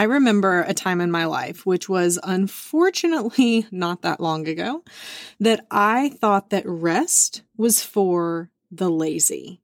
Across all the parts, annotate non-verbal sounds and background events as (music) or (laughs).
I remember a time in my life, which was unfortunately (laughs) not that long ago, that I thought that rest was for the lazy.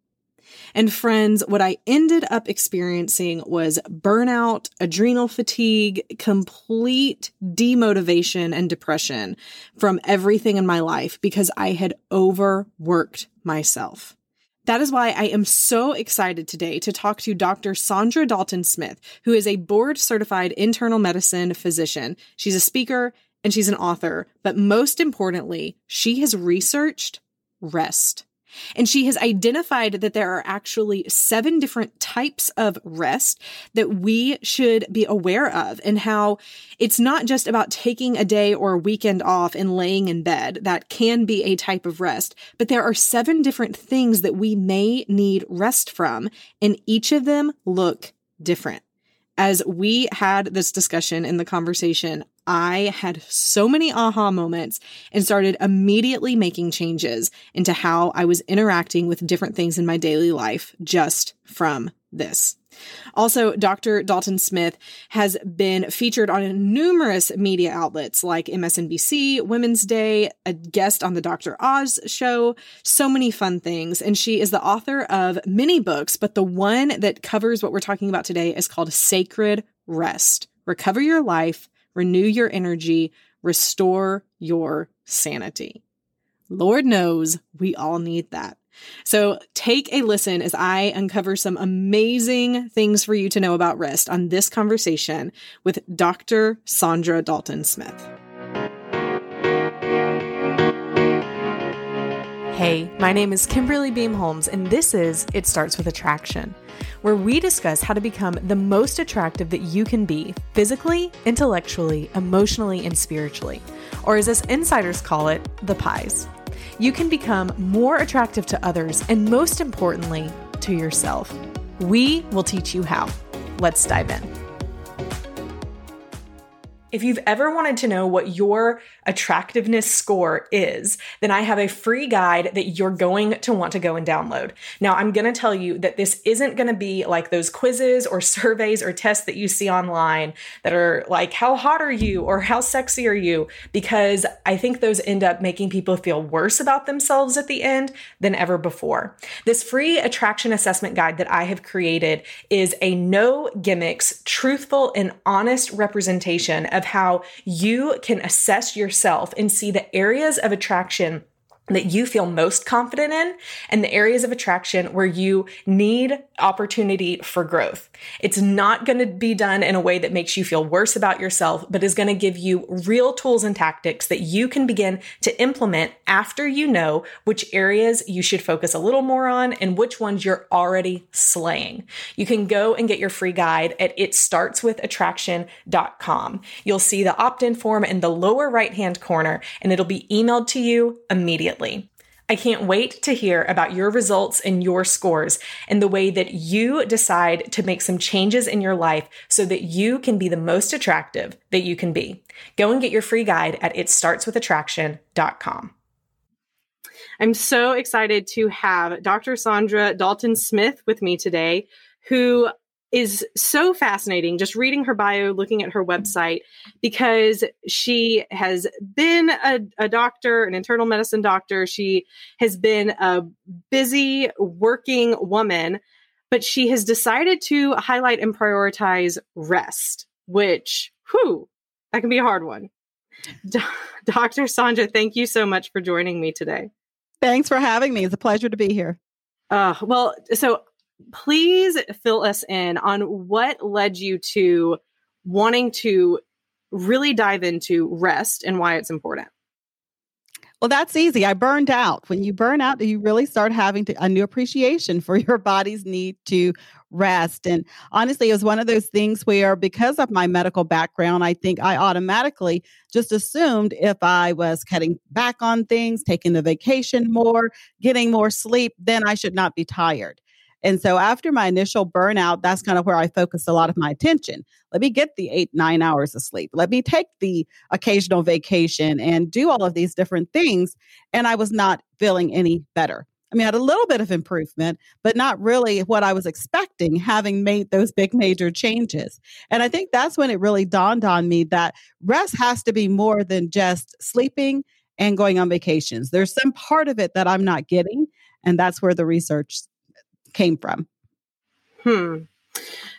And friends, what I ended up experiencing was burnout, adrenal fatigue, complete demotivation and depression from everything in my life because I had overworked myself. That is why I am so excited today to talk to Dr. Saundra Dalton-Smith, who is a board certified internal medicine physician. She's a speaker and she's an author, but most importantly, she has researched rest. And she has identified that there are actually seven different types of rest that we should be aware of and how it's not just about taking a day or a weekend off and laying in bed. That can be a type of rest, but there are seven different things that we may need rest from and each of them look different as we had this discussion in the conversation, I had so many aha moments and started immediately making changes into how I was interacting with different things in my daily life just from this. Also, Dr. Dalton-Smith has been featured on numerous media outlets like MSNBC, Women's Day, a guest on the Dr. Oz show, so many fun things. And she is the author of many books, but the one that covers what we're talking about today is called Sacred Rest. Recover your life, renew your energy, restore your sanity. Lord knows we all need that. So take a listen as I uncover some amazing things for you to know about rest on this conversation with Dr. Saundra Dalton-Smith. Hey, my name is Kimberly Beam Holmes, and this is It Starts with Attraction, where we discuss how to become the most attractive that you can be physically, intellectually, emotionally, and spiritually, or as us insiders call it, the pies. You can become more attractive to others and, most importantly, to yourself. We will teach you how. Let's dive in. If you've ever wanted to know what your attractiveness score is, then I have a free guide that you're going to want to go and download. Now, I'm going to tell you that this isn't going to be like those quizzes or (laughs) surveys or tests that you see online that are like, how hot are you or how sexy are you? Because I think those end up making people feel worse about themselves at the end than ever before. This free attraction assessment guide that I have created is a no gimmicks, truthful, and honest representation of how you can assess yourself and see the areas of attraction that you feel most confident in and the areas of attraction where you need opportunity for growth. It's not going to be done in a way that makes you feel worse about yourself, but is going to give you real tools and tactics that you can begin to implement after you know which areas you should focus a little more on and which ones you're already slaying. You can go and get your free guide at itstartswithattraction.com. You'll see the opt-in form in the lower right-hand corner and it'll be emailed to you immediately immediately. I can't wait to hear about your results and your scores and the way that you decide to make some changes in your life so that you can be the most attractive that you can be. Go and get your free guide at itstartswithattraction.com. I'm so excited to have Dr. Saundra Dalton-Smith with me today, who is so fascinating just reading her bio, looking at her website, because she has been a, a, doctor, an internal medicine doctor. She has been a busy working woman, but she has decided to highlight and prioritize rest, which, whew, that can be a hard one. (laughs) Dr. Saundra, thank you so much for joining me today. Thanks for having me. It's a pleasure to be here. Uh, well, so please fill us in on what led you to wanting to really dive into rest and why it's important. Well, that's easy. I burned out. When you burn out, you really start having to, a new appreciation for (laughs) your body's need to rest. And honestly, it was one of those things where, because of my medical background, I think I automatically just assumed if I was cutting back on things, taking the vacation more, getting more sleep, then I should not be tired. And so after my initial burnout, that's kind of where I focused a lot of my attention. Let me get the eight, nine hours of sleep. Let me take the occasional vacation and do all of these different things. And I was not feeling any better. I mean, I had a little bit of improvement, but not really what I was expecting, having made those big major changes. And I think that's when it really dawned on me that rest has to be more than just sleeping and going on vacations. There's some part of it that I'm not getting. And that's where the research came from. Hmm.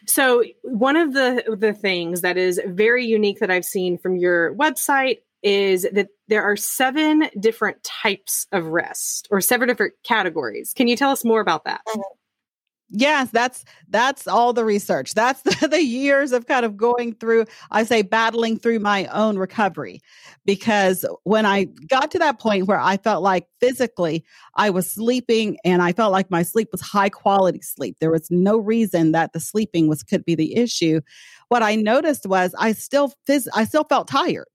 So one of the the things that is very unique that I've seen from your website is that there are seven different types of rest or seven different categories. Can you tell us more about that? Yes, that's that's all the research. That's (laughs) the, the, years of kind of going through, I say battling through my own recovery. Because when I got to that point where I felt like physically I was sleeping and I felt like my sleep was high quality sleep. There was no reason that the sleeping was could be the issue. What I noticed was I still phys- I still felt tired.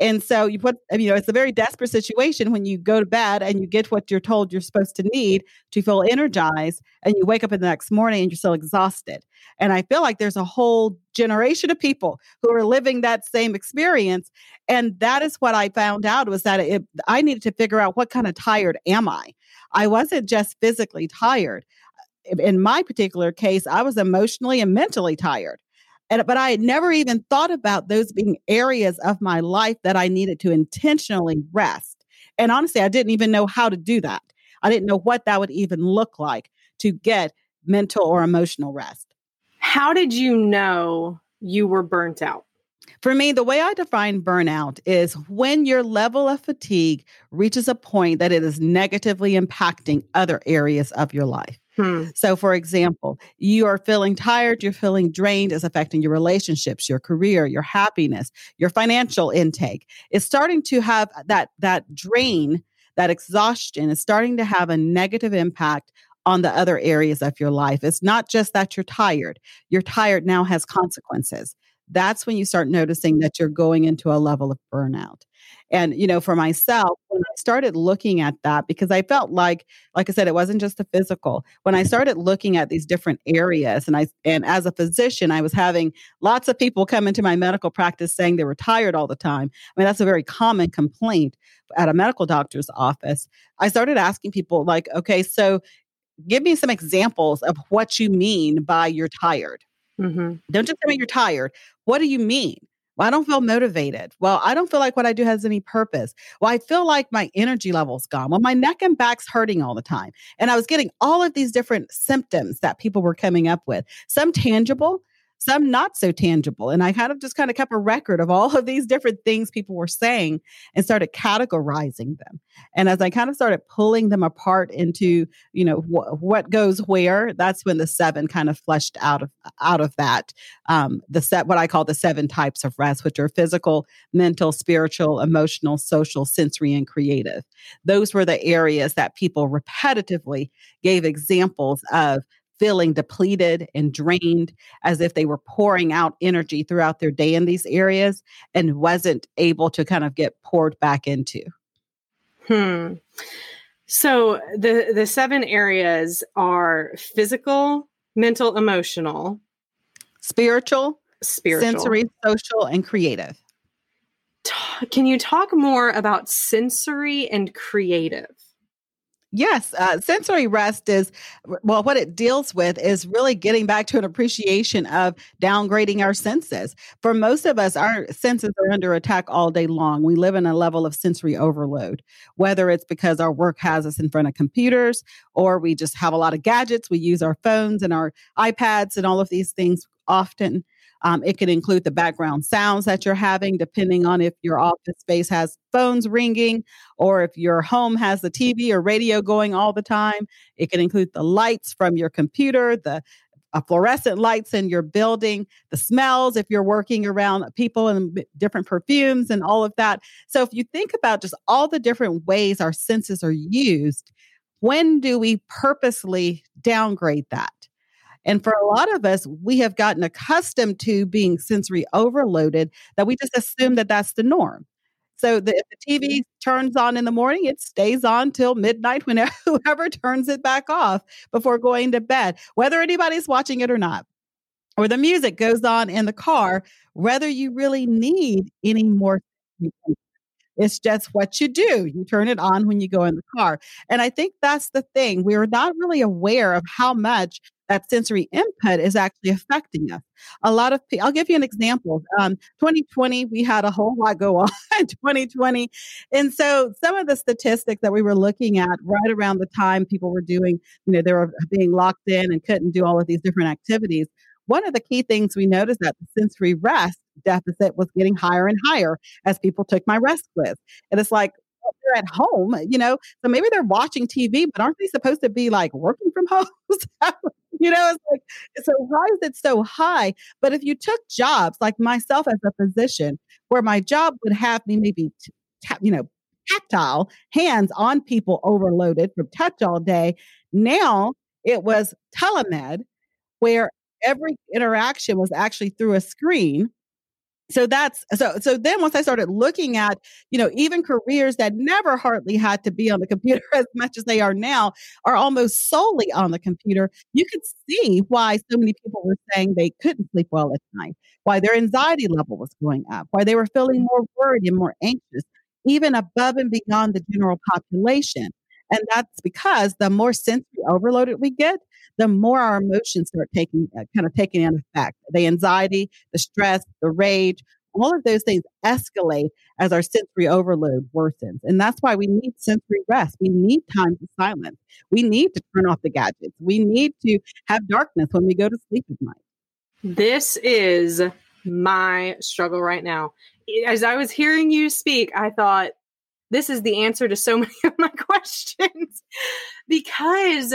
And so you put, you know, it's a very desperate situation when you go to bed and you get what you're told you're supposed to need to feel energized, and you wake up in the next morning and you're still exhausted. And I feel like there's a whole generation of people who are living that same experience. And that is what I found out was that it, I needed to figure out what kind of tired am I? I wasn't just physically tired. In my particular case, I was emotionally and mentally tired. And, but I had never even thought about those being areas of my life that I needed to intentionally rest. And honestly, I didn't even know how to do that. I didn't know what that would even look like to get mental or emotional rest. How did you know you were burnt out? For me, the way I define burnout is when your level of fatigue reaches a point that it is negatively impacting other areas of your life. Hmm. So, for example, you are feeling tired, you're feeling drained, is affecting your relationships, your career, your happiness, your financial intake. It's starting to have that that drain, that exhaustion is starting to have a negative impact on the other areas of your life. It's not just that you're tired. You're tired now has consequences that's when you start noticing that you're going into a level of burnout. And, you know, for myself, when I started looking at that, because I felt like, like I said, it wasn't just the physical. When I started looking at these different areas, and I, and as a physician, I was having lots of people come into my medical practice saying they were tired all the time. I mean, that's a very common complaint at a medical doctor's office. I started asking people, like, okay, so give me some examples of what you mean by you're tired. Mm-hmm. Don't just tell me you're tired. What do you mean? Well, I don't feel motivated. Well, I don't feel like what I do has any purpose. Well, I feel like my energy level's gone. Well, my neck and back's hurting all the time. And I was getting all of these different symptoms that people were coming up with, some tangible, some not so tangible. And I kind of just kind of kept a record of all of these different things people were saying and started categorizing them. And as I kind of started pulling them apart into, you know, wh- what goes where, that's when the seven kind of fleshed out of out of that. Um, the set what I call the seven types of rest, which are physical, mental, spiritual, emotional, social, sensory, and creative. Those were the areas that people repetitively gave examples of feeling depleted and drained as if they were pouring out energy throughout their day in these areas and wasn't able to kind of get poured back into. Hmm. So the the seven areas are physical, mental, emotional, spiritual, spiritual, sensory, social, and creative. Can you talk more about sensory and creative? Yes, uh, sensory rest is, well, what it deals with is really getting back to an appreciation of downgrading our senses. For most of us, our senses are under attack all day long. We live in a level of sensory overload, whether it's because our work has us in front of computers or we just have a lot of gadgets. We use our phones and our iPads and all of these things often. Um, it can include the background sounds that you're having, depending on if your office space has phones ringing or if your home has the TV or radio going all the time. It can include the lights from your computer, the uh, fluorescent lights in your building, the smells if you're working around people and different perfumes and all of that. So if you think about just all the different ways our senses are used, when do we purposely downgrade that? And for a lot of us, we have gotten accustomed to being sensory overloaded that we just assume that that's the norm. So the, if the TV turns on in the morning, it stays on till midnight when (laughs) whoever turns it back off before going to bed, whether anybody's watching it or not. Or the music goes on in the car, whether you really need any more (laughs) it's just what you do. You turn it on when you go in the car. And I think that's the thing. We're not really aware of how much that sensory input is actually affecting us. A lot of people, I'll give you an example. Um, 2020, we had a whole lot go (laughs) on in 2020. And so some of the statistics that we were looking at right around the time people were doing, you know, they were being locked in and couldn't do all of these different activities. One of the key things we noticed that the sensory rest deficit was getting higher and higher as people took my rest quiz. And it's like, they're at home, you know, so maybe they're watching TV, but aren't they supposed to be like working from (laughs) home? you know, it's like, so why is it so high? But if you took jobs like myself as a physician, where my job would have me maybe, t- t- you know, tactile hands on people overloaded from touch all day. Now it was telemed, where every interaction was actually through a screen so that's so so then once i started looking at you know even careers that never hardly had to be on the computer (laughs) as much as they are now are almost solely on the computer you could see why so many people were saying they couldn't sleep well at night why their anxiety level was going up why they were feeling more worried and more anxious even above and beyond the general population and that's because the more sensory overloaded we get the more our emotions start taking uh, kind of taking an effect. The anxiety, the stress, the rage, all of those things escalate as our sensory overload worsens. And that's why we need sensory rest. We need time to silence. We need to turn off the gadgets. We need to have darkness when we go to sleep at night. This is my struggle right now. As I was hearing you speak, I thought, this is the answer to so (laughs) many of my questions because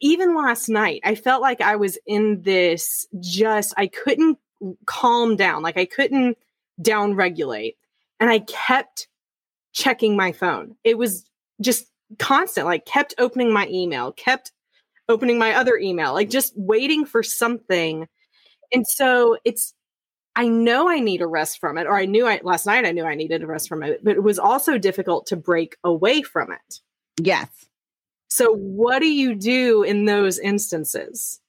even last night, I felt like I was in this just, I couldn't calm down. Like I couldn't down regulate. And I kept checking my phone. It was just constant, like kept opening my email, kept opening my other email, like just waiting for something. And so it's, I know I need a rest from it, or I knew I last night I knew I needed a rest from it, but it was also difficult to break away from it. Yes. So what do you do in those instances?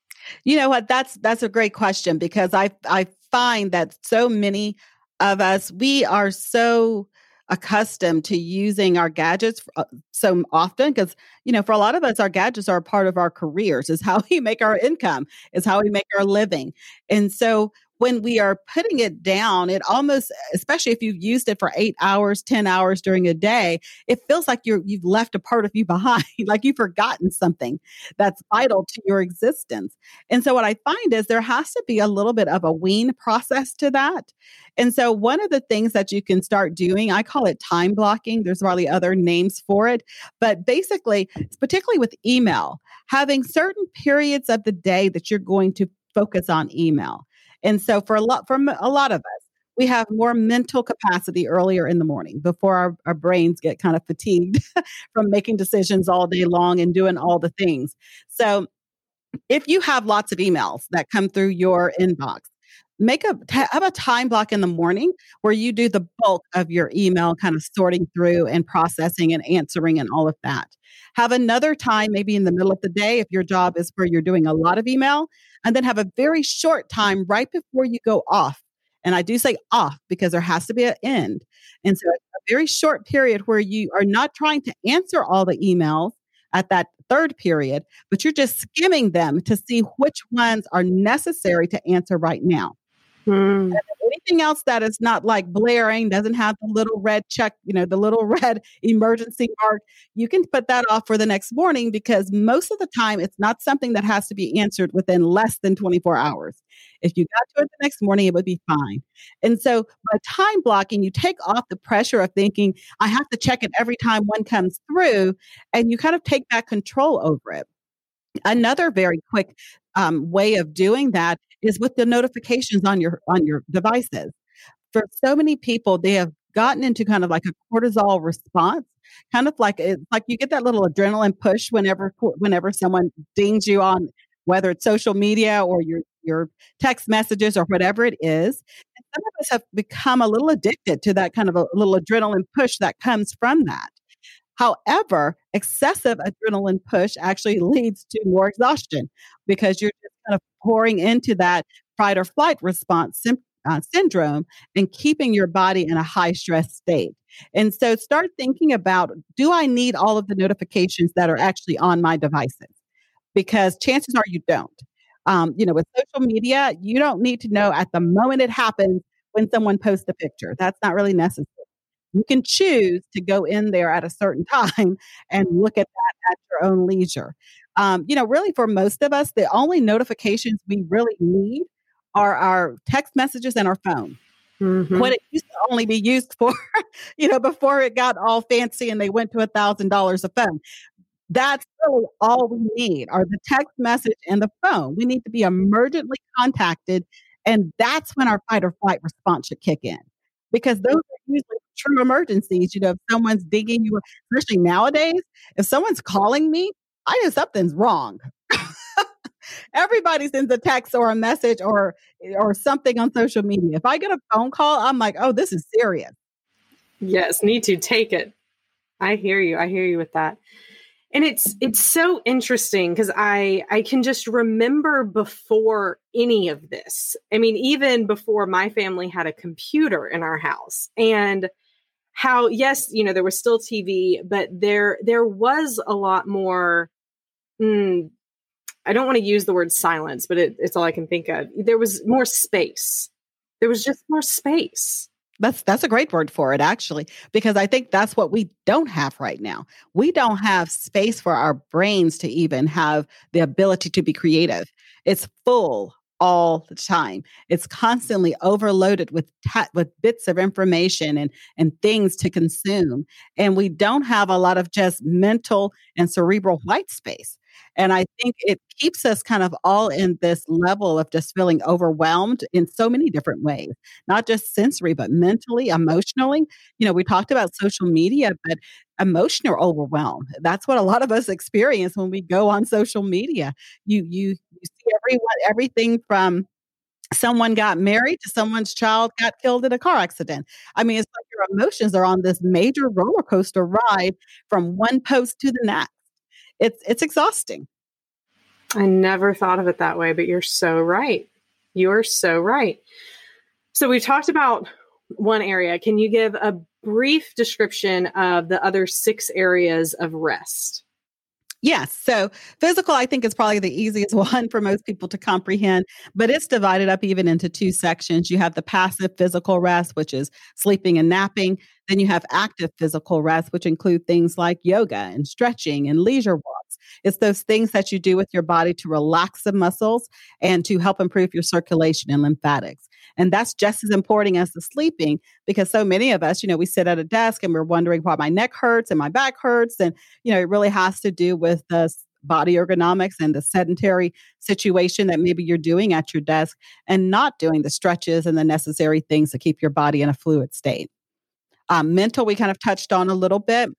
You know what? That's that's a great question because I I find that so many of us we are so accustomed to using our gadgets uh, so often because you know for a lot of us our gadgets are a part of our careers is how we make our income is how we make our living and so when we are putting it down, it almost, especially if you've used it for eight hours, 10 hours during a day, it feels like you're, you've left a part of you (laughs) behind, like you've forgotten something that's vital to your existence. And so what I find is there has to be a little bit of a wean process to that. And so one of the things that you can start doing, I call it time blocking. There's probably other names for it, but basically, particularly with email, having certain periods of the day that you're going to focus on email. And so for a lot for a lot of us, we have more mental capacity earlier in the morning before our, our brains get kind of fatigued (laughs) from making decisions all day long and doing all the things. So if you have lots of emails that come through your inbox, make a have a time block in the morning where you do the bulk of your email kind of sorting through and processing and answering and all of that have another time maybe in the middle of the day if your job is where you're doing a lot of email and then have a very short time right before you go off. And I do say off because there has to be an end. And so a very short period where you are not trying to answer all the emails at that third period, but you're just skimming them to see which ones are necessary to answer right now. Hmm. Anything else that is not like blaring, doesn't have the little red check, you know, the little (laughs) red emergency mark, you can put that off for the next morning because most of the time it's not something that has to be answered within less than 24 hours. If you got to it the next morning, it would be fine. And so by time blocking, you take off the pressure of thinking, I have to check it every time one comes through, and you kind of take back control over it. Another very quick um, way of doing that is with the notifications on your on your devices. For so many people, they have gotten into kind of like a cortisol response, kind of like it's like you get that little adrenaline push whenever whenever someone dings you on whether it's social media or your your text messages or whatever it is. And some of us have become a little addicted to that kind of a little adrenaline push that comes from that. However, excessive adrenaline push actually (laughs) leads to more exhaustion because you're kind of pouring into that fight or flight response sim- uh, syndrome and keeping your body in a high stress state. And so start thinking about do I need all of the notifications that are actually on my devices? Because chances are you don't. Um, you know, with social media, you don't need to know at the moment it happens when someone posts a picture. That's not really necessary. You can choose to go in there at a certain (laughs) time and look at that at your own leisure. Um, you know, really for most of us, the only notifications we really need are our text messages and our phone. Mm-hmm. What it used to only be used for, (laughs) you know, before it got all fancy and they went to a thousand dollars a phone. That's really all we need are the text message and the phone. We need to be emergently contacted. And that's when our fight or flight response should kick in because those are usually true emergencies. You know, if someone's digging you, especially nowadays, if someone's calling me, I know something's wrong. Everybody sends a text or a message or eh, or something on social media. If I get a phone call, I'm like, oh, this is serious. Yes, need to take it. I hear you. I hear you with that and it's it's so interesting because i i can just remember before any of this i mean even before my family had a computer in our house and how yes you know there was still tv but there there was a lot more mm, i don't want to use the word silence but it, it's all i can think of there was more space there was just more space that's that's a great word for it actually because I think that's what we don't have right now. We don't have space for our brains to even have the ability to be creative. It's full all the time. It's constantly overloaded with ta- with bits of information and and things to consume and we don't have a lot of just mental and cerebral white space. And I think it keeps us kind of all in this level of just feeling overwhelmed in so many different ways, not just sensory, but mentally, emotionally. You know, we talked about social media, but emotional overwhelm. That's what a lot of us experience when we go on social media. You you you see everyone everything from someone got married to someone's child got killed in a car accident. I mean, it's like your emotions are on this major roller coaster ride from one post to the next it's it's exhausting. I never thought of it that way, but you're so right. You're so right. So we've talked about one area. Can you give a brief description of the other six areas of rest? Yes. So physical, I think, is probably the easiest (laughs) one for most people to comprehend, but it's divided up even into two sections. You have the passive physical rest, which is sleeping and napping. Then you have active physical rest, which include things like yoga and stretching and leisure walks. It's those things that you do with your body to relax the muscles and to help improve your circulation and lymphatics. And that's just as important as the sleeping because so many of us, you know, we sit at a desk and we're wondering why my neck hurts and my back hurts. And, you know, it really has to do with the body ergonomics and the sedentary situation that maybe you're doing at your desk and not doing the stretches and the necessary things to keep your body in a fluid state. Um, mental, we kind of touched on a little bit.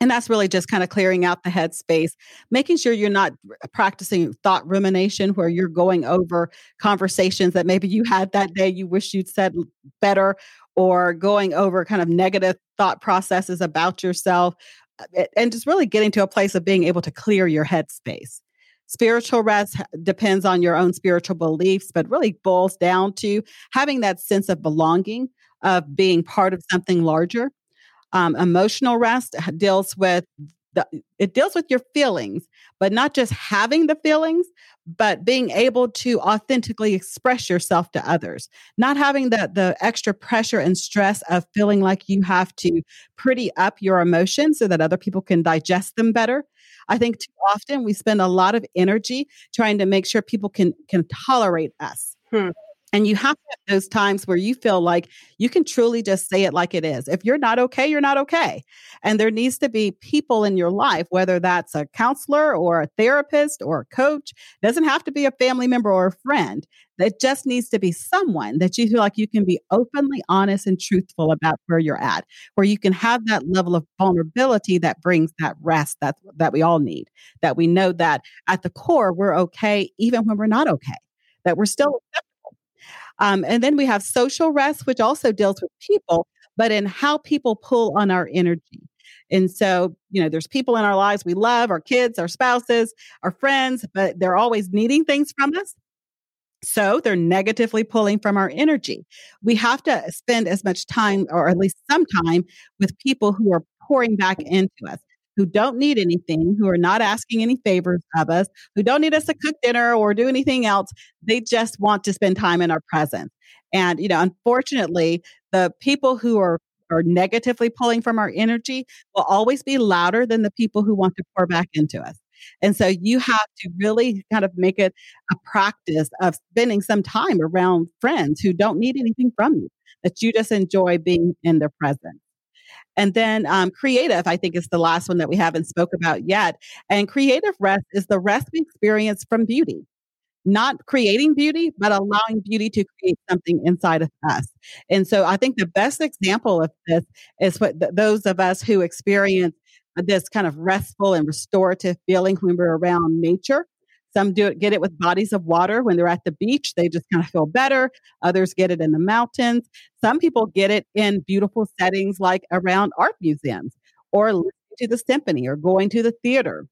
And that's really just kind of clearing out the headspace, making sure you're not practicing thought rumination where you're going over conversations that maybe you had that day you wish you'd said better, or going over kind of negative thought processes about yourself, uh, and just really getting to a place of being able to clear your headspace. Spiritual rest depends on your own spiritual beliefs, but really boils down to having that sense of belonging, of being part of something larger. Um, emotional rest deals with the, it deals with your feelings, but not just having the feelings, but being able to authentically express yourself to others. Not having the the extra pressure and stress of feeling like you have to pretty up your emotions so that other people can digest them better. I think too often we spend a lot of energy trying to make sure people can can tolerate us. Hmm And you have those times where you feel like you can truly just say it like it is. If you're not okay, you're not okay. And there needs to be people in your life, whether that's a counselor or a therapist or a coach, it doesn't have to be a family member or a friend. It just needs to be someone that you feel like you can be openly honest and truthful about where you're at, where you can have that level of vulnerability that brings that rest that, that we all need, that we know that at the core, we're okay, even when we're not okay, that we're still um, and then we have social rest, which also deals with people, but in how people pull on our energy. And so, you know, there's people in our lives we love, our kids, our spouses, our friends, but they're always needing things from us. So they're negatively pulling from our energy. We have to spend as much time, or at least some time, with people who are pouring back into us who don't need anything, who are not asking any favors of us, who don't need us to cook dinner or do anything else. They just want to spend time in our presence. And, you know, unfortunately, the people who are are negatively pulling from our energy will always be louder than the people who want to pour back into us. And so you have to really kind of make it a practice of spending some time around friends who don't need anything from you, that you just enjoy being in their presence. And then um, creative, I think, is the last one that we haven't spoke about yet. And creative rest is the rest we experience from beauty not creating beauty, but allowing beauty to create something inside of us. And so I think the best example of this is what th- those of us who experience this kind of restful and restorative feeling when we're around nature. Some do it, get it with bodies of water when they're at the beach. They just kind of feel better. Others get it in the mountains. Some people get it in beautiful settings like around art museums or listening to the symphony or going to the theater.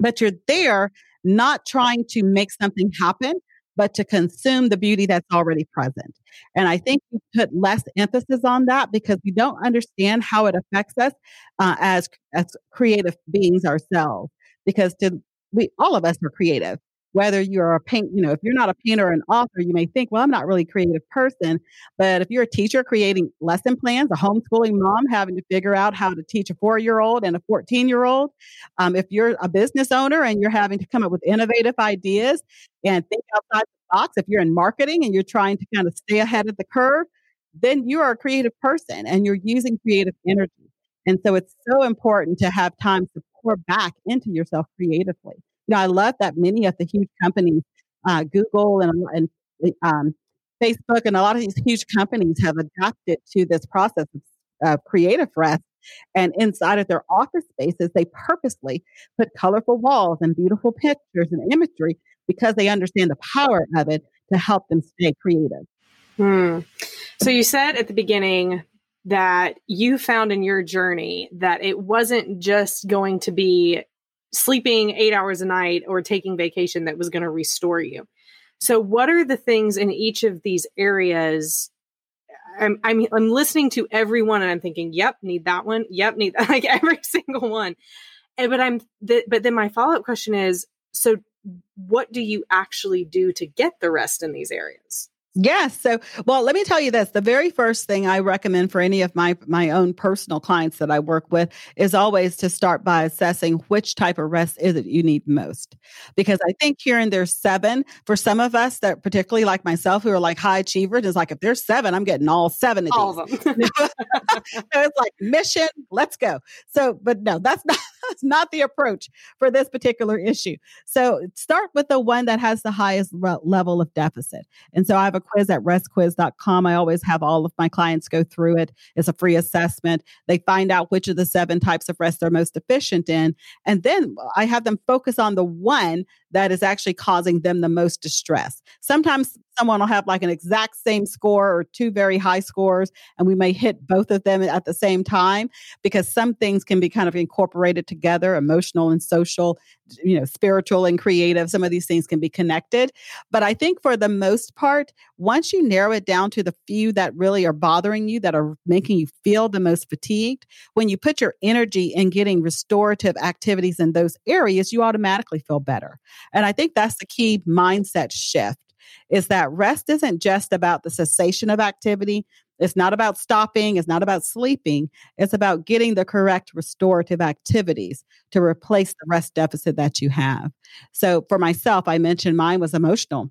But you're there not trying to make something happen, but to consume the beauty that's already present. And I think we put less emphasis on that because we don't understand how it affects us uh, as as creative beings ourselves. Because to we all of us are creative whether you're a paint, you know, if you're not a painter or an author, you may think, well, I'm not really a creative person. But if you're a teacher creating lesson plans, a homeschooling mom having to figure out how to teach a four year old and a 14 year old, um, if you're a business owner and you're having to come up with innovative ideas and think outside the box, if you're in marketing and you're trying to kind of stay ahead of the curve, then you are a creative person and you're using creative energy. And so it's so important to have time to pour back into yourself creatively you know, I love that many of the huge companies, uh, Google and, and um, Facebook, and a lot of these huge companies have adapted to this process of uh, creative rest. And inside of their office spaces, they purposely put colorful walls and beautiful pictures and imagery because they understand the power of it to help them stay creative. Hmm. So you said at the beginning that you found in your journey that it wasn't just going to be sleeping eight hours a night or taking vacation that was going to restore you. So, what are the things in each of these areas? I'm, I'm I'm listening to everyone and I'm thinking, yep, need that one. Yep, need that. (laughs) like every single one. And but I'm but then my follow up question is, so what do you actually do to get the rest in these areas? Yes. So, well, let me tell you this. The very first thing I recommend for any of my my own personal clients that I work with is always to start by assessing which type of rest is it you need most. Because I think here and there's seven for some of us that particularly like myself who are like high achievers is like if there's seven, I'm getting all seven of all these. of them. (laughs) it's like mission, let's go. So, but no, that's not (laughs) that's not the approach for this particular issue. So, start with the one that has the highest re- level of deficit. And so I have a quiz at restquiz.com. I always have all of my clients go through it. It's a free assessment. They find out which of the seven types of rest they're most efficient in. And then I have them focus on the one that is actually causing them the most distress. Sometimes someone will have like an exact same score or two very high scores, and we may hit both of them at the same time because some things can be kind of incorporated together emotional and social, you know, spiritual and creative. Some of these things can be connected. But I think for the most part, once you narrow it down to the few that really are bothering you, that are making you feel the most fatigued, when you put your energy in getting restorative activities in those areas, you automatically feel better. And I think that's the key mindset shift is that rest isn't just about the cessation of activity. It's not about stopping. It's not about sleeping. It's about getting the correct restorative activities to replace the rest deficit that you have. So for myself, I mentioned mine was emotional.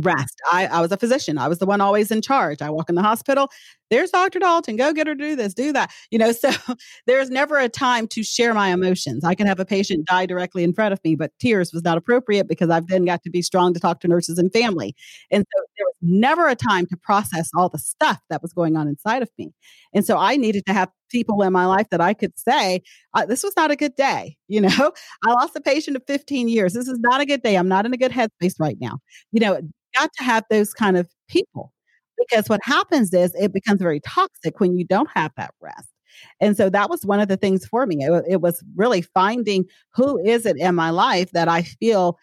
Rest. I, I was a physician. I was the one always in charge. I walk in the hospital. There's Dr. Dalton. Go get her to do this, do that. You know, (laughs) so there's never a time to share my emotions. I can have a patient die directly in front of me, but tears was not appropriate because I've then got to be strong to talk to nurses and family. And so there was never a time to process all the stuff that was going on inside of me. And so I needed to have people in my life that I could say, uh, this was not a good day. (laughs) You know, I lost a patient of 15 years. This is not a good day. I'm not in a good headspace right now. You know, got to have those kind of people because what happens is it becomes very toxic when you don't have that rest. And so that was one of the things for me. It, it, was really finding who is it in my life that I feel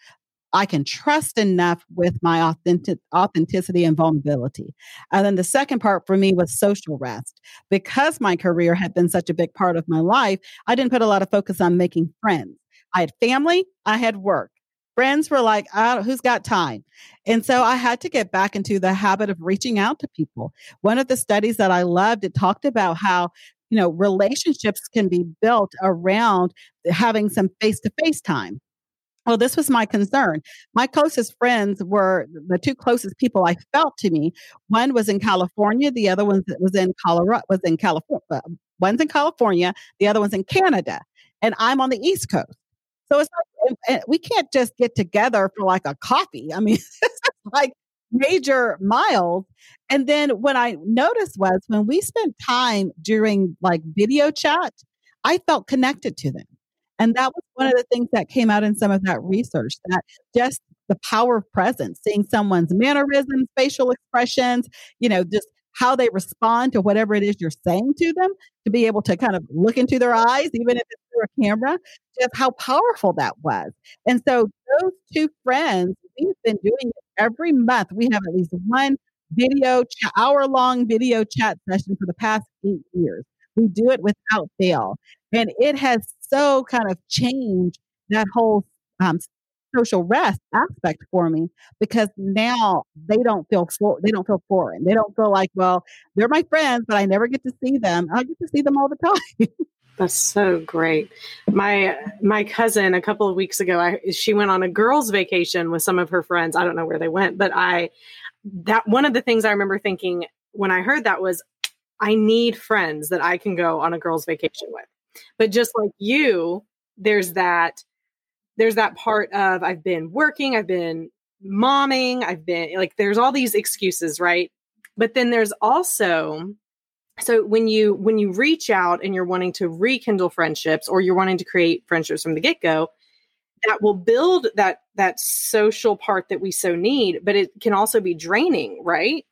I can trust enough with my authentic authenticity and vulnerability. And then the second part for me was social rest. Because my career had been such a big part of my life, I didn't put a lot of focus on making friends. I had family, I had work friends were like, who's got time? And so I had to get back into the habit of reaching out to people. One of the studies that I loved, it talked about how, you know, relationships can be built around having some face to face time. Well, this was my concern. My closest friends were the two closest people I felt to me. One was in California, the other one was in Colorado, was in California. Uh, one's in California, the other one's in Canada, and I'm on the East Coast. So it's like we can't just get together for like a coffee. I mean, (laughs) like major miles. And then what I noticed was when we spent time during like video chat, I felt connected to them. And that was one of the things that came out in some of that research that just the power of presence, seeing someone's mannerisms, facial expressions, you know, just how they respond to whatever it is you're saying to them, to be able to kind of look into their eyes, even if it's through a camera, just how powerful that was. And so those two friends, we've been doing it every month. We have at least one video, ch- hour long video chat session for the past eight years. We do it without fail. And it has so kind of changed that whole um, social rest aspect for me because now they don't feel for, they don't feel foreign. They don't feel like, well, they're my friends, but I never get to see them. I get to see them all the (laughs) time. That's so great. My my cousin a couple of weeks ago, I, she went on a girls' vacation with some of her friends. I don't know where they went, but I that one of the things I remember thinking when I heard that was, I need friends that I can go on a girls' vacation with. But just like you, there's that there's that part of I've been working, I've been momming, I've been like, there's all these excuses, right? But then there's also, so when you when you reach out and you're wanting to rekindle friendships or you're wanting to create friendships from the get-go that will build that that social part that we so need but it can also be draining right?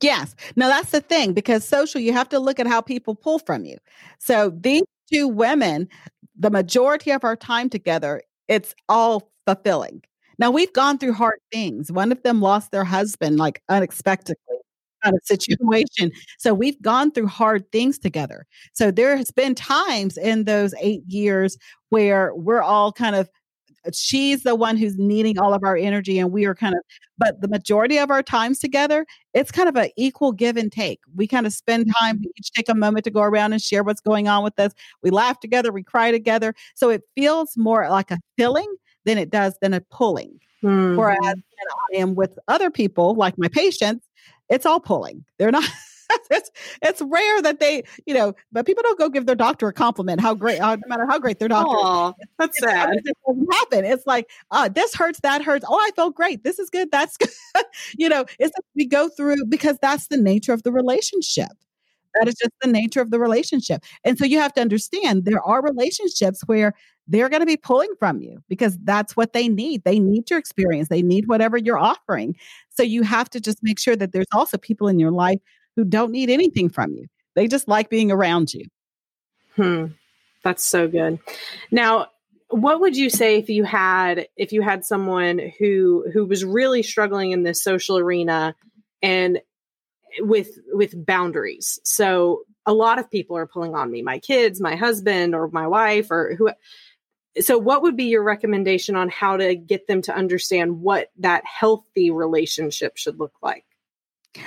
Yes. Now that's the thing because social you have to look at how people pull from you. So these two women the majority of our time together it's all fulfilling. Now we've gone through hard things. One of them lost their husband like unexpectedly kind of situation. So we've gone through hard things together. So there has been times in those 8 years where we're all kind of she's the one who's needing all of our energy and we are kind of but the majority of our times together it's kind of an equal give and take. We kind of spend time we each take a moment to go around and share what's going on with us. We laugh together we cry together. So it feels more like a filling than it does than a pulling. Mm-hmm. whereas i am with other people like my patients it's all pulling. They're not (laughs) it's it's rare that they, you know, but people don't go give their doctor a compliment. How great, uh, no matter how great their doctor. Aww, that's it's, sad. It doesn't happen. It's like, uh, this hurts, that hurts. Oh, I felt great. This is good. That's (laughs) good. you know, it's we go through because that's the nature of the relationship. That is just the nature of the relationship. And so you have to understand there are relationships where they're going to be pulling from you because that's what they need. They need your experience, they need whatever you're offering. So you have to just make sure that there's also people in your life who don't need anything from you. They just like being around you. Hmm. That's so good. Now, what would you say if you had if you had someone who who was really struggling in this social arena and with with boundaries. So a lot of people are pulling on me, my kids, my husband or my wife or who so what would be your recommendation on how to get them to understand what that healthy relationship should look like?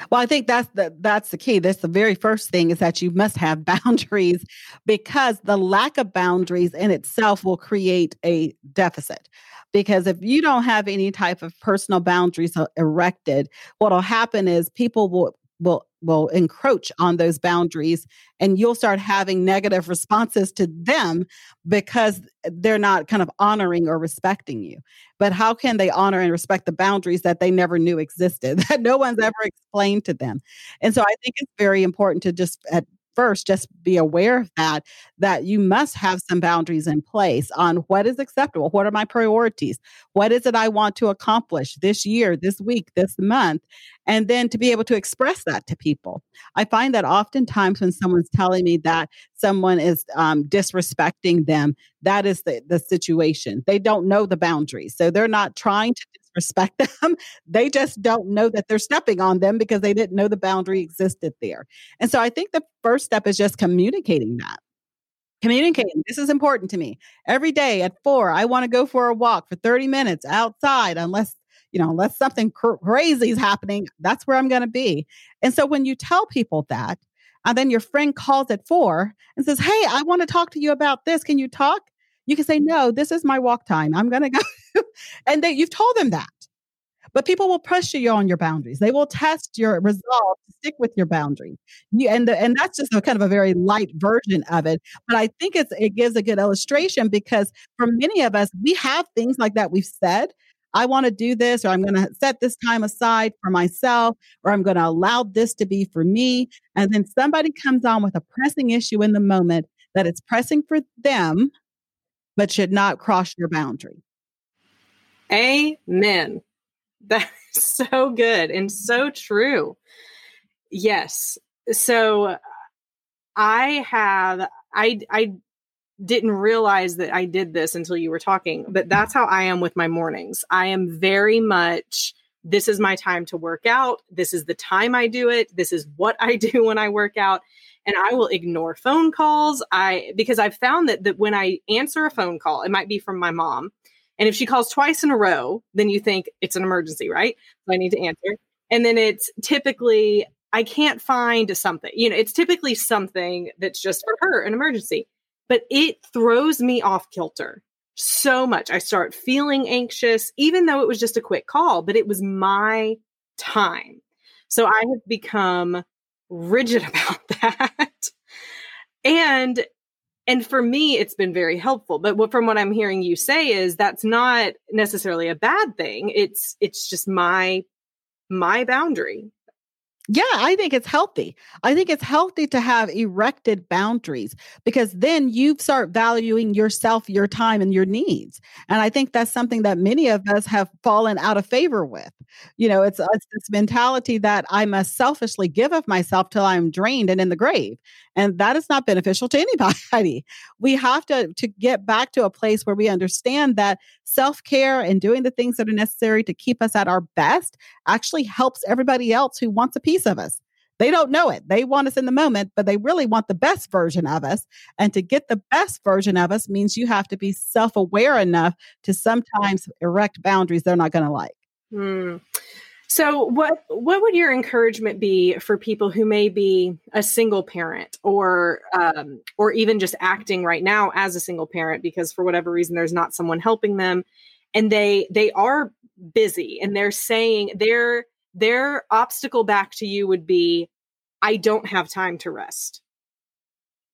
Well, I think that's the that's the key. That's the very first thing is that you must have (laughs) boundaries because the lack of boundaries in itself will create a deficit. Because if you don't have any type of personal boundaries uh, erected, what'll happen is people will will will encroach on those boundaries and you'll start having negative responses to them because they're not kind of honoring or respecting you. But how can they honor and respect the boundaries that they never knew existed (laughs) that no one's ever explained to them? And so i think it's very important to just at first just be aware of that that you must have some boundaries in place on what is acceptable what are my priorities what is it i want to accomplish this year this week this month and then to be able to express that to people. I find that oftentimes when someone's telling me that someone is um, disrespecting them that is the, the situation. They don't know the boundaries so they're not trying to respect (laughs) them. they just don't know that they're stepping on them because they didn't know the boundary existed there. And so I think the first step is just communicating that. Communicating. This is important to me. Every day at four, I want to go for a walk for 30 minutes outside, unless you know, unless something cr- crazy is happening, that's where I'm going to be. And so when you tell people that, and then your friend calls at four and says, Hey, I want to talk to you about this. Can you talk? You can say, No, this is my walk time. I'm going to go (laughs) and that you've told them that. But people will pressure you on your boundaries. They will test your resolve to stick with your boundaries. You, and, the, and that's just a kind of a very light version of it. But I think it's, it gives a good illustration because for many of us, we have things like that we've said. I want to do this, or I'm going to set this time aside for myself, or I'm going to allow this to be for me. And then somebody comes on with a pressing issue in the moment that it's pressing for them, but should not cross your boundary. Amen. That (laughs) is so good and so true. Yes. So I have I I didn't realize that I did this until you were talking, but that's how I am with my mornings. I am very much this is my time to work out. This is the time I do it. This is what I (laughs) do when I work out. And I will ignore phone calls. I because I've found that that when I answer a phone call, it might be from my mom and if she calls twice in a row, then you think it's an emergency, right? So I need to answer. And then it's typically, I can't find something. You know, it's typically something that's just for her, an emergency. But it throws me off kilter so much. I start feeling anxious, even though it was just a quick call, but it was my time. So I have become rigid (laughs) about that. And and for me it's been very helpful but what, from what i'm hearing you say is that's not necessarily a bad thing it's it's just my my boundary yeah, I think it's healthy. I think it's healthy to have erected boundaries because then you start valuing yourself, your time, and your needs. And I think that's something that many of us have fallen out of favor with. You know, it's, it's this mentality that I must selfishly give of myself till I'm drained and in the grave. And that is not beneficial to anybody. (laughs) We have to, to get back to a place where we understand that self care and doing the things that are necessary to keep us at our best actually helps everybody else who wants a piece of us. They don't know it. They want us in the moment, but they really want the best version of us. And to get the best version of us means you have to be self aware enough to sometimes erect boundaries they're not going to like. Hmm. So, what what would your encouragement be for people who may be a single parent, or um, or even just acting right now as a single parent because for whatever reason there's not someone helping them, and they they are busy and they're saying their their obstacle back to you would be, I don't have time to rest.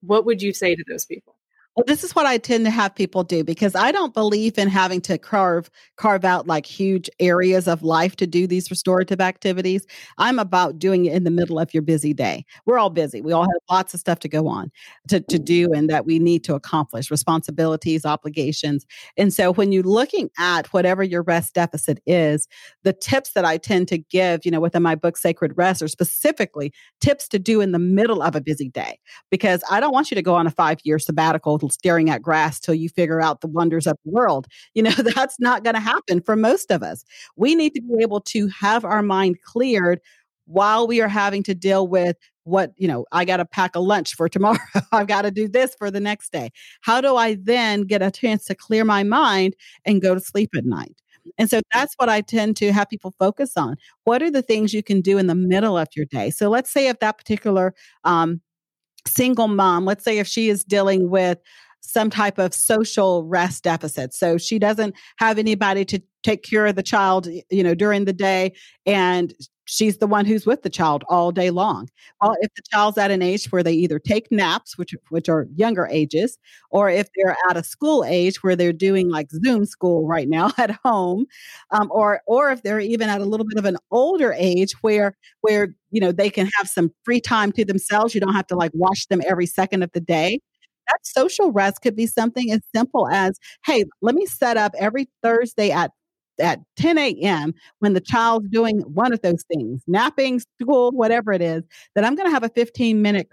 What would you say to those people? Well, this is what I tend to have people do because I don't believe in having to carve carve out like huge areas of life to do these restorative activities. I'm about doing it in the middle of your busy day. We're all busy. We all have lots of stuff to go on to, to do and that we need to accomplish, responsibilities, obligations. And so when you're looking at whatever your rest deficit is, the tips that I tend to give, you know, within my book Sacred Rest are specifically tips to do in the middle of a busy day because I don't want you to go on a 5-year sabbatical staring at grass till you figure out the wonders of the world. You know, (laughs) that's not going to happen for most of us. We need to be able to have our mind cleared while we are having to deal with what, you know, I got to pack a lunch for tomorrow. (laughs) I've got to do this for the next day. How do I then get a chance to clear my mind and go to sleep at night? And so that's what I tend to have people focus on. What are the things you can do in the middle of your day? So let's say if that particular um, single mom, let's say if she is dealing with some type of social rest deficit. So she doesn't have anybody to take care of the child, you know, during the day. And she's the one who's with the child all day long. Well, if the child's at an age where they either take naps, which which are younger ages, or if they're at a school age where they're doing like Zoom school right now (laughs) at home, um, or or if they're even at a little bit of an older age where where you know they can have some free time to themselves, you don't have to like watch them every second of the day. That social rest could be something as simple as, hey, let me set up every Thursday at at 10 a.m. when the child's doing one of those things, napping, school, whatever it is, that I'm going to have a 15 minute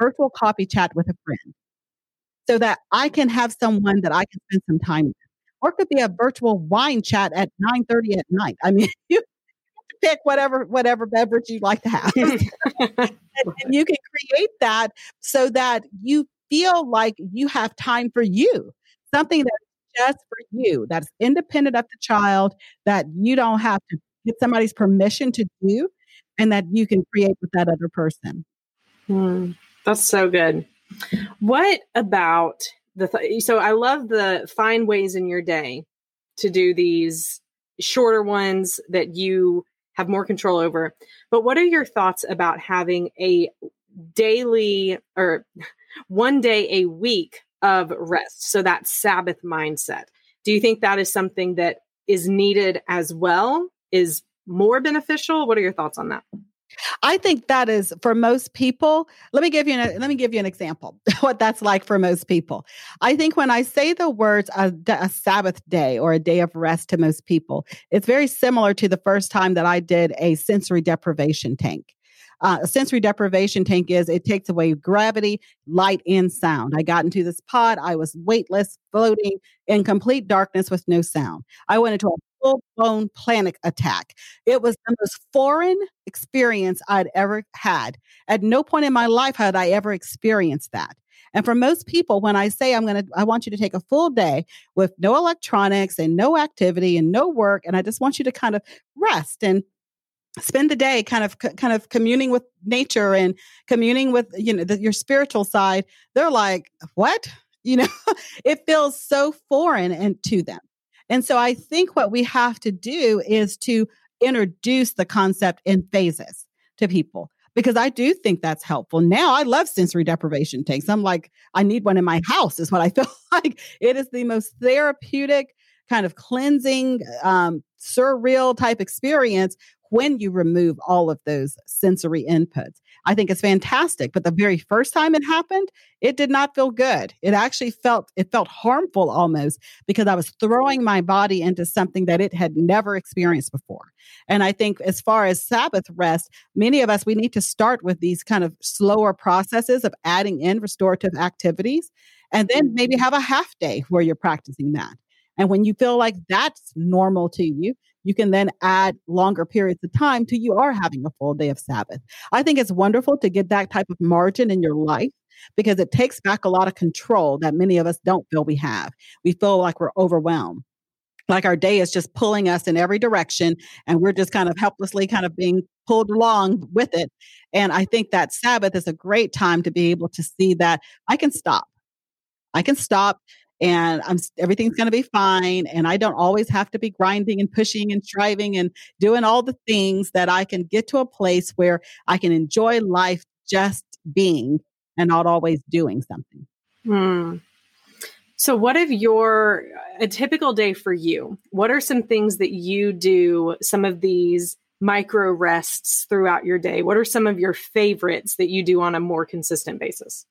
virtual coffee chat with a friend so that I can have someone that I can spend some time with. Or it could be a virtual wine chat at 9 30 at night. I mean, (laughs) you pick whatever whatever beverage you'd like to have. and, (laughs) (laughs) and you can create that so that you feel like you have time for you. Something that just for you, that's independent of the child, that you don't have to get somebody's permission to do, and that you can create with that other person. Hmm, that's so good. What about the, th- so I love the find ways in your day to do these shorter ones that you have more control over. But what are your thoughts about having a daily or (laughs) one day a week of rest. So that Sabbath mindset. Do you think that is something that is needed as well? Is more beneficial? What are your thoughts on that? I think that is for most people. Let me give you an, let me give you an example (laughs) what that's like for most people. I think when I say the words uh, a, a, Sabbath day or a day of rest to most people, it's very similar to the first time that I did a sensory deprivation tank uh, a sensory deprivation tank is it takes away gravity, light, and sound. I got into this pod. I was weightless, floating in complete darkness with no sound. I went into a full blown panic attack. It was the most foreign experience I'd ever had. At no point in my life had I ever experienced that. And for most people, when I say I'm going to, I want you to take a full day with no electronics and no activity and no work, and I just want you to kind of rest and spend the day kind of kind of communing with nature and communing with you know the, your spiritual side they're like what? (laughs) You know it feels so foreign and to them. And so i think what we have to do is to introduce the concept in phases to people because i do think that's helpful. Now i love sensory deprivation tanks. I'm like i need one in my house is what i (laughs) feel like. It is the most therapeutic kind of cleansing um, surreal type experience when you remove all of those sensory inputs. I think it's fantastic. But the very first time it happened, it did not feel good. It actually felt it felt harmful almost because I was throwing my body into something that it had never experienced before. And I think as far as Sabbath rest, many of us we need to start with these kind of slower processes of adding in restorative activities and then mm-hmm. maybe have a half day where you're practicing that. And when you feel like that's normal to you, you can then add longer periods of time till you are having a full day of Sabbath. I think it's wonderful to get that type of margin in your life because it takes back a lot of control that many of us don't feel we have. We feel like we're overwhelmed. Like our day is just pulling us in every direction, and we're just kind of helplessly kind of being pulled along with it. And I think that Sabbath is a great time to be able to see that I can stop. I can stop and I'm everything's going to be fine and I don't always have to be grinding and pushing and striving and doing all the things that I can get to a place where I can enjoy life just being and not always doing something. Hmm. So, what if your a typical day for you? What are some things that you do? Some of these micro rests throughout your day. What are some of your favorites that you do on a more consistent basis?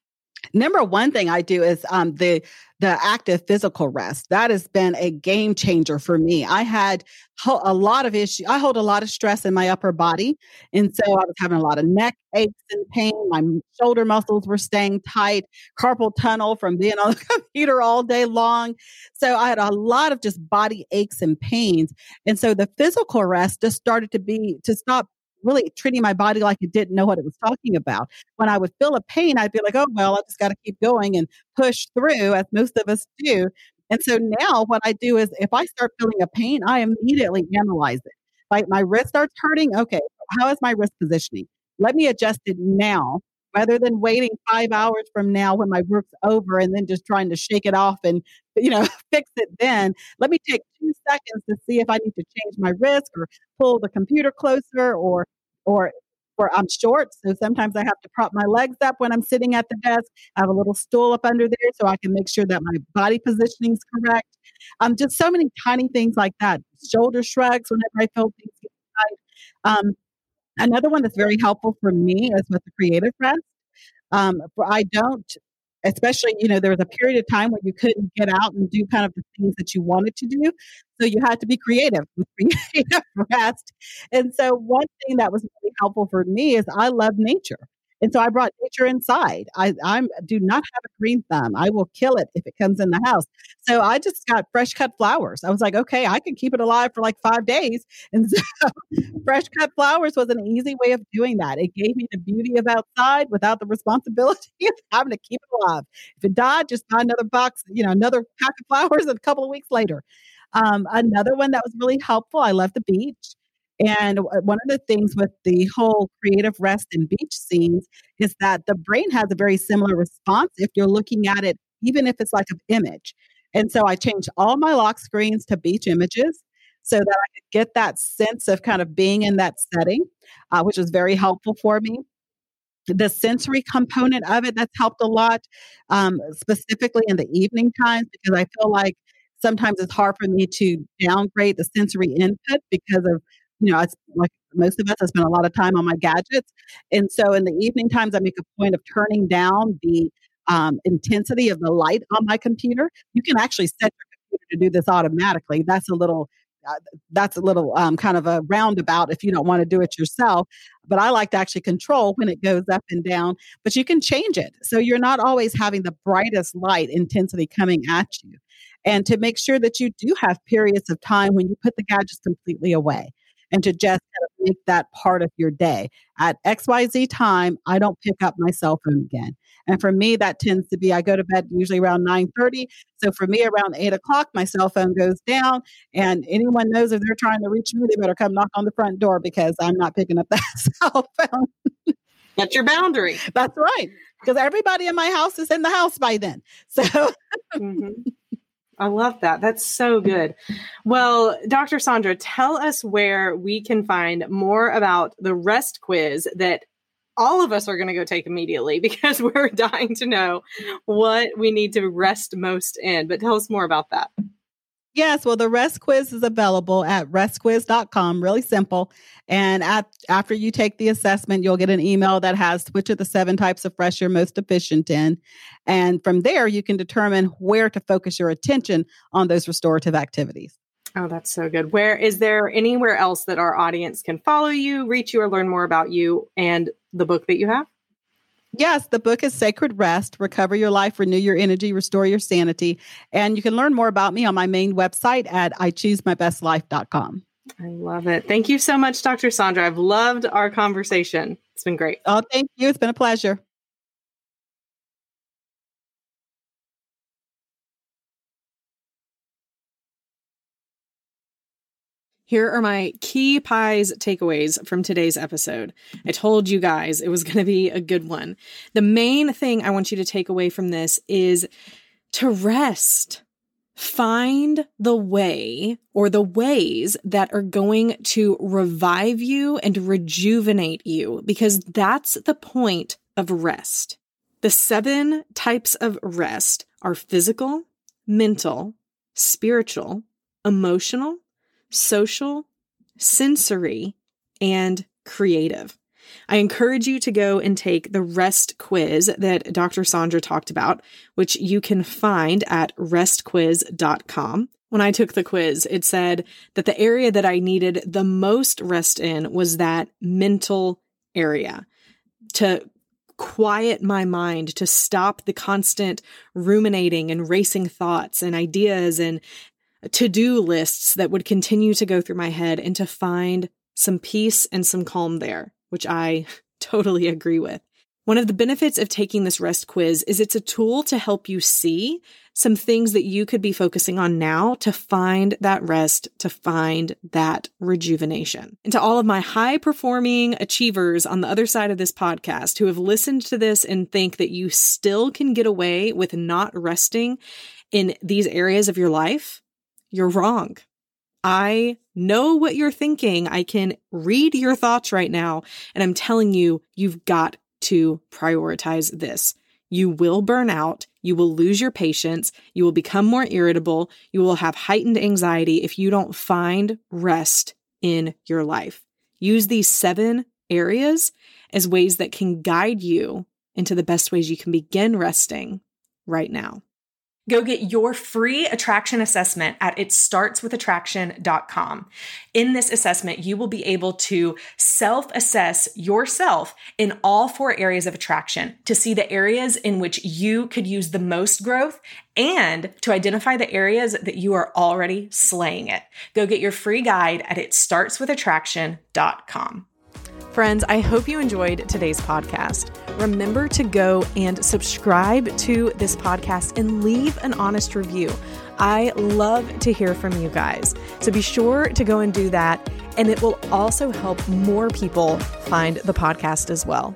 Number one thing I do is um, the the active physical rest. That has been a game changer for me. I had a lot of issues. I hold a lot of stress in my upper body, and so I was having a lot of neck aches and pain. My shoulder muscles were staying tight. Carpal tunnel from being on the (laughs) computer all day long. So I had a lot of just body aches and pains, and so the physical rest just started to be to stop really treating my body like it didn't know what it was talking about. When I would feel a pain, I'd be like, oh, well, I just got to keep going and push through, as most of us do. And so now what I do is if I start feeling a pain, I immediately analyze it. Like my wrist starts hurting. Okay, how is my wrist positioning? Let me adjust it now rather than waiting five hours from now when my work's over and then just trying to shake it off and (laughs) you know (laughs) fix it then let me take two seconds to see if i need to change my risk or pull the computer closer or or or i'm short so sometimes i have to prop my legs up when i'm sitting at the desk. I have a little stool up under there so i can make sure that my body positioning is correct. Um just so many tiny things like that shoulder shrugs whenever i feel things get tight. Um Another one that's very helpful for me is with the creative rest. Um, I don't, especially, you know, there was a period of time when you couldn't get out and do kind of the things that you wanted to do. So you had to be creative (laughs) with creative rest. And so one thing that was really helpful for me is I love nature. And so I brought nature inside. I I'm, do not have a green thumb. I will kill it if it comes in the house. So I just got fresh cut flowers. I was like, okay, I can keep it alive for like five days. (laughs) And so fresh cut flowers was an easy way of doing that. It gave me the beauty of outside without the responsibility (laughs) of having to keep it alive. If it died, just buy another box, you know, another pack of (laughs) flowers a couple of weeks later. Um, another one that was really helpful. I love the beach. And one of the things with the whole creative rest and beach scenes is that the brain has a very similar response if you're looking at it, even if it's like an image. And so I changed all my lock screens to beach images so that I could get that sense of kind of being in that setting, uh, which was very helpful for me. The sensory component of it that's helped a lot, um, specifically in the evening times, because I feel like sometimes it's hard for me to downgrade the sensory input because of you know, it's like most of us, I spend a lot of time on my gadgets. And so in the evening times, I make a point of turning down the um, intensity of the light on my computer. You can actually set your computer to do this automatically. That's a little uh, that's a little um, kind of a roundabout if you don't want to do it yourself. But I like to actually control when it goes up and down. But you can change it. So you're not always having the brightest light intensity coming at you. And to make sure that you do have periods of time when you put the gadgets completely away and to just make that part of your day. At XYZ time, I don't pick up my cell phone again. And for me, that tends to be I go to bed usually around 9:30. So for me, around eight o'clock, my cell phone goes down. And anyone knows if they're trying to reach me, they better come knock on the front door because I'm not picking up (laughs) that cell phone. That's your boundary. That's right. Because everybody in my house is in the house by then. So mm-hmm. I love that. That's so good. Well, Dr. Saundra, tell us where we can find more about the rest quiz that all of us are going to go take immediately (laughs) because we're dying to know what we need to rest most in. But tell us more about that. Yes, well, the rest quiz is available at restquiz.com. Really simple. And at, after you take the assessment, you'll get an email that has which of the seven types of rest you're most efficient in. And from there, you can determine where to focus your attention on those restorative activities. Oh, that's so good. Where is there anywhere else that our audience can follow you, reach you, or learn more about you and the book that you have? Yes, the book is Sacred Rest Recover Your Life, Renew Your Energy, Restore Your Sanity. And you can learn more about me on my main website at ichoosemybestlife.com. I love it. Thank you so much, Dr. Saundra. I've loved our conversation. It's been great. Oh, thank you. It's been a pleasure. Here are my key PIES takeaways from today's episode. I told you guys it was (laughs) going to be a good one. The main thing I want you to take away from this is to rest. Find the way or the ways that are going to revive you and rejuvenate you because that's the point of rest. The seven types of rest are physical, mental, spiritual, emotional, social, sensory, and creative. I encourage you to go and take the REST quiz that Dr. Saundra talked about, which you can find at restquiz.com. When I took the quiz, it said that the area that I needed the most rest in was that mental area to quiet my mind, to stop the constant ruminating and racing thoughts and ideas and to do lists that would continue to go through my head and to find some peace and some calm there, which I (laughs) totally agree with. One of the benefits of taking this rest quiz is it's a tool to help you see some things that you could be focusing on now to find that rest, to find that rejuvenation. And to all of my high performing achievers on the other side of this podcast who have listened to this and think that you still can get away with not resting in these areas of your life, you're wrong. I know what you're thinking. I can read your thoughts right now. And I'm telling you, you've got to prioritize this. You will burn out. You will lose your patience. You will become more irritable. You will have heightened anxiety if you don't find rest in your life. Use these seven areas as ways that can guide you into the best ways you can begin resting right now. Go get your free attraction assessment at itstartswithattraction.com. In this assessment, you will be able to self assess yourself in all four areas of attraction to see the areas in which you could use the most growth and to identify the areas that you are already slaying it. Go get your free guide at itstartswithattraction.com. Friends, I hope you enjoyed today's podcast. Remember to go and subscribe to this podcast and leave an honest review. I love to hear from you guys. So be sure to go and do that. And it will also help more people find the podcast as well.